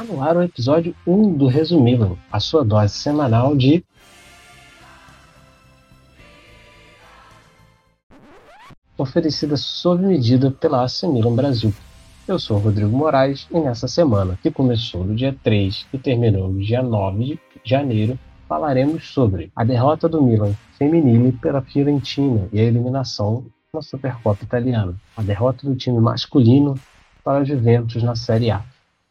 Está no ar o episódio 1 do Resumilam, a sua dose semanal de. Oferecida sob medida pela AC Milan Brasil. Eu sou Rodrigo Moraes e nessa semana, que começou no dia 3 e terminou no dia 9 de janeiro, falaremos sobre a derrota do Milan feminino pela Fiorentina e a eliminação na Supercopa Italiana, a derrota do time masculino para a Juventus na Série A,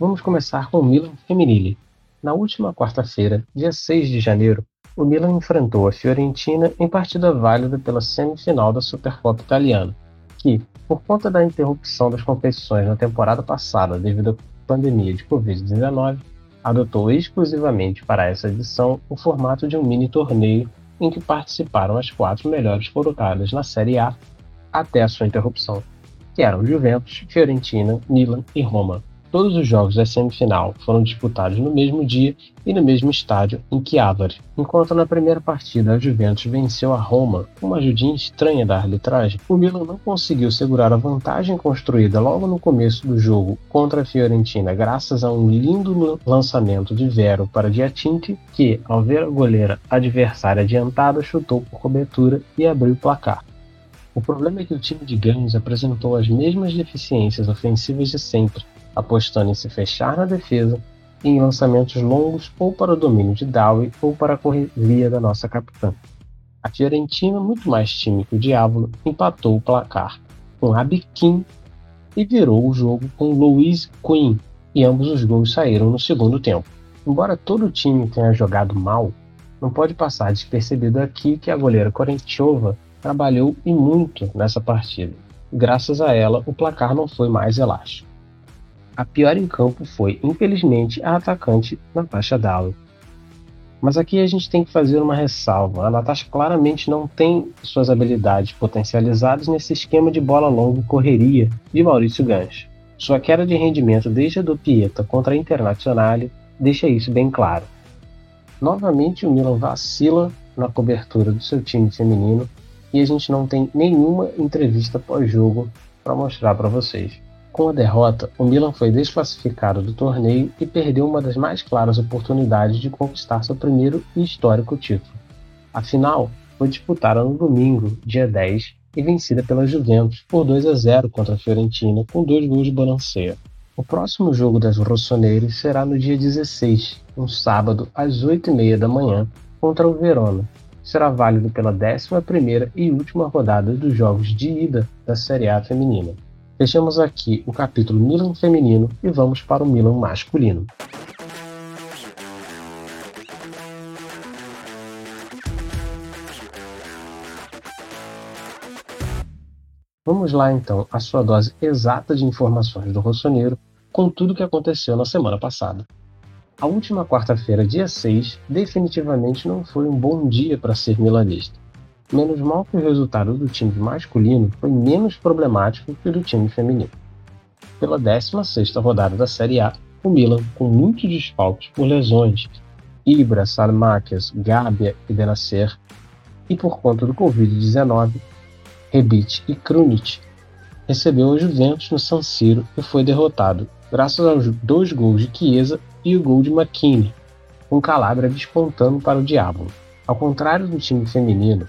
Vamos começar com o Milan Feminile. Na última quarta-feira, dia 6 de janeiro, o Milan enfrentou a Fiorentina em partida válida pela semifinal da Supercopa Italiana, que, por conta da interrupção das competições na temporada passada devido à pandemia de Covid-19, adotou exclusivamente para essa edição o formato de um mini torneio em que participaram as quatro melhores colocadas na Série A até a sua interrupção, que eram Juventus, Fiorentina, Milan e Roma. Todos os jogos da semifinal foram disputados no mesmo dia e no mesmo estádio em Chiavari, enquanto na primeira partida a Juventus venceu a Roma uma ajudinha estranha da arbitragem, o Milan não conseguiu segurar a vantagem construída logo no começo do jogo contra a Fiorentina graças a um lindo lançamento de Vero para Diatinte, que, ao ver a goleira adversária adiantada, chutou por cobertura e abriu o placar. O problema é que o time de Gans apresentou as mesmas deficiências ofensivas de sempre, apostando em se fechar na defesa e em lançamentos longos ou para o domínio de Dowie ou para a correria da nossa capitã. A Fiorentina, muito mais time que o Diabo, empatou o placar com Abiquim e virou o jogo com Louise Quinn, e ambos os gols saíram no segundo tempo. Embora todo o time tenha jogado mal, não pode passar despercebido aqui que a goleira Korenchova trabalhou e muito nessa partida. Graças a ela, o placar não foi mais elástico. A pior em campo foi, infelizmente, a atacante Natasha Dow. Mas aqui a gente tem que fazer uma ressalva. A Natasha claramente não tem suas habilidades potencializadas nesse esquema de bola longa e correria de Maurício Gancho. Sua queda de rendimento desde a do Pieta contra a Internazionale deixa isso bem claro. Novamente o Milan vacila na cobertura do seu time feminino e a gente não tem nenhuma entrevista pós-jogo para mostrar para vocês. Com a derrota, o Milan foi desclassificado do torneio e perdeu uma das mais claras oportunidades de conquistar seu primeiro e histórico título. A final foi disputada no domingo, dia 10, e vencida pela Juventus por 2 a 0 contra a Fiorentina, com dois gols de Bonanceia. O próximo jogo das Rossoneri será no dia 16, um sábado, às 8h30 da manhã, contra o Verona. Será válido pela 11ª e última rodada dos jogos de ida da Série A feminina. Fechamos aqui o capítulo Milan feminino e vamos para o Milan masculino. Vamos lá então a sua dose exata de informações do Rossoneiro com tudo o que aconteceu na semana passada. A última quarta-feira, dia 6, definitivamente não foi um bom dia para ser milanista menos mal que o resultado do time masculino foi menos problemático que o do time feminino. Pela 16ª rodada da Série A, o Milan, com muitos desfalques por lesões, Ibra, Salmakers, Gabia e Benacer, e por conta do Covid-19, Rebic e Krunic, recebeu a Juventus no San Siro e foi derrotado, graças aos dois gols de Chiesa e o gol de McKinney, com Calabria despontando para o Diabo. Ao contrário do time feminino,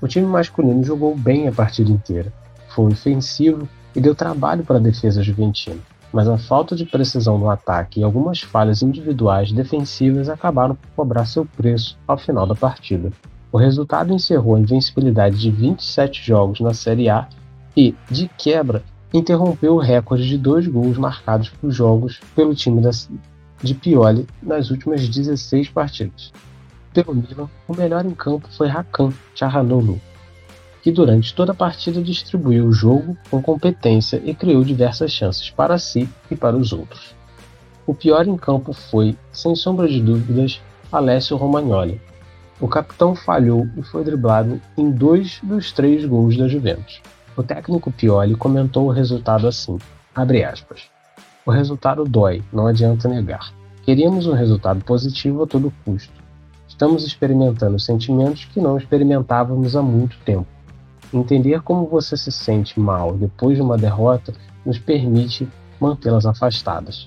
o time masculino jogou bem a partida inteira, foi ofensivo e deu trabalho para a defesa juventina, mas a falta de precisão no ataque e algumas falhas individuais defensivas acabaram por cobrar seu preço ao final da partida. O resultado encerrou a invencibilidade de 27 jogos na Série A e, de quebra, interrompeu o recorde de dois gols marcados por jogos pelo time de Pioli nas últimas 16 partidas. Pelo Milan, o melhor em campo foi Hakan Çalhanoğlu, que durante toda a partida distribuiu o jogo com competência e criou diversas chances para si e para os outros. O pior em campo foi, sem sombra de dúvidas, Alessio Romagnoli. O capitão falhou e foi driblado em dois dos três gols da Juventus. O técnico Pioli comentou o resultado assim, aspas, O resultado dói, não adianta negar. Queríamos um resultado positivo a todo custo. Estamos experimentando sentimentos que não experimentávamos há muito tempo. Entender como você se sente mal depois de uma derrota nos permite mantê-las afastadas.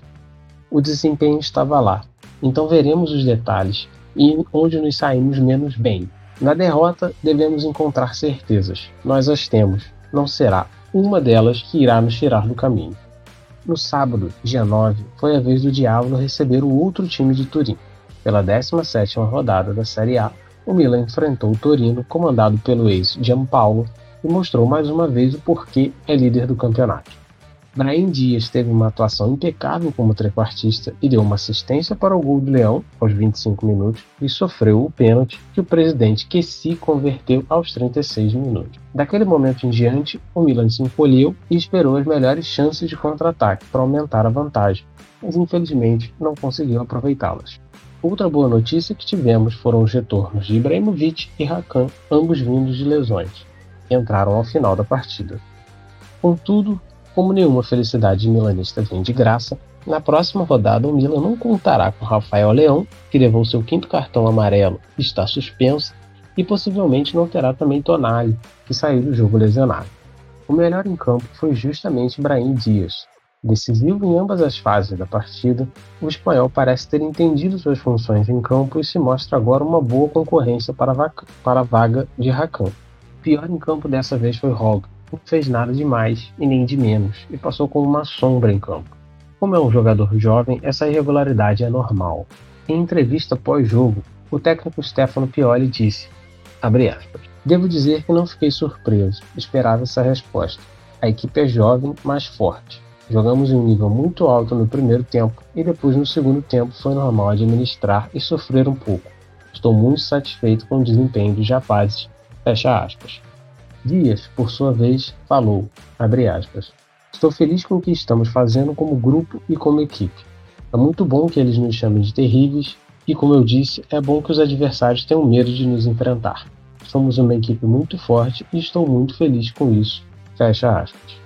O desempenho estava lá, então veremos os detalhes e onde nos saímos menos bem. Na derrota, devemos encontrar certezas. Nós as temos. Não será uma delas que irá nos tirar do caminho. No sábado, dia 9, foi a vez do Diavolo receber o outro time de Turim. Pela 17ª rodada da Série A, o Milan enfrentou o Torino, comandado pelo ex Gianpaolo, e mostrou mais uma vez o porquê é líder do campeonato. Brahim Dias teve uma atuação impecável como trequartista e deu uma assistência para o gol do Leão aos 25 minutos e sofreu o pênalti que o presidente Kessi converteu aos 36 minutos. Daquele momento em diante, o Milan se encolheu e esperou as melhores chances de contra-ataque para aumentar a vantagem, mas infelizmente não conseguiu aproveitá-las. Outra boa notícia que tivemos foram os retornos de Ibrahimovic e Hakan, ambos vindos de lesões, que entraram ao final da partida. Contudo, como nenhuma felicidade milanista vem de graça, na próxima rodada o Milan não contará com Rafael Leão, que levou seu quinto cartão amarelo e está suspenso, e possivelmente não terá também Tonali, que saiu do jogo lesionado. O melhor em campo foi justamente Brahim Dias, Decisivo em ambas as fases da partida, o espanhol parece ter entendido suas funções em campo e se mostra agora uma boa concorrência para a, para a vaga de Rakan. Pior em campo dessa vez foi Hogg, que não fez nada de mais e nem de menos, e passou como uma sombra em campo. Como é um jogador jovem, essa irregularidade é normal. Em entrevista pós-jogo, o técnico Stefano Pioli disse, aspas, Devo dizer que não fiquei surpreso, esperava essa resposta. A equipe é jovem, mas forte. Jogamos em um nível muito alto no primeiro tempo e depois no segundo tempo foi normal administrar e sofrer um pouco. Estou muito satisfeito com o desempenho dos rapazes. Fecha aspas. Dias, por sua vez, falou, abre aspas, Estou feliz com o que estamos fazendo como grupo e como equipe. É muito bom que eles nos chamem de terríveis e, como eu disse, é bom que os adversários tenham medo de nos enfrentar. Somos uma equipe muito forte e estou muito feliz com isso. Fecha aspas.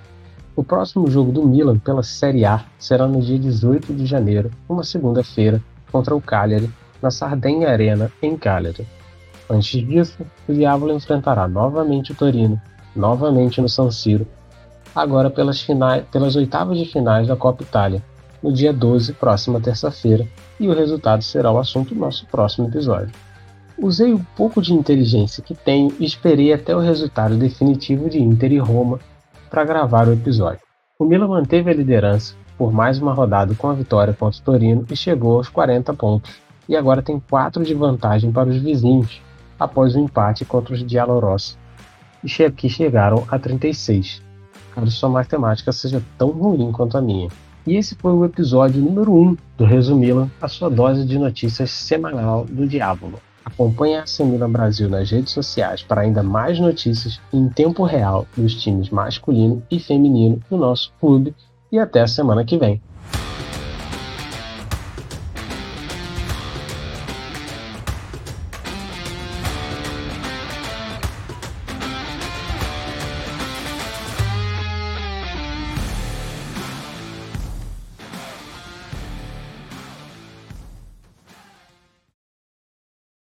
O próximo jogo do Milan pela Série A será no dia 18 de janeiro, uma segunda-feira, contra o Cagliari, na Sardenha Arena, em Cagliari. Antes disso, o Diavolo enfrentará novamente o Torino, novamente no San Siro, agora pelas, finais, pelas oitavas de finais da Copa Itália, no dia 12, próxima terça-feira, e o resultado será o assunto do nosso próximo episódio. Usei o pouco de inteligência que tenho e esperei até o resultado definitivo de Inter e Roma para gravar o episódio. O Milan manteve a liderança por mais uma rodada com a vitória contra o Torino e chegou aos 40 pontos, e agora tem 4 de vantagem para os vizinhos, após o empate contra os Dialorossi, que chegaram a 36, caso sua matemática seja tão ruim quanto a minha. E esse foi o episódio número 1 do Resumila, a sua dose de notícias semanal do Diabo. Acompanhe a Semila Brasil nas redes sociais para ainda mais notícias em tempo real dos times masculino e feminino do nosso clube e até a semana que vem.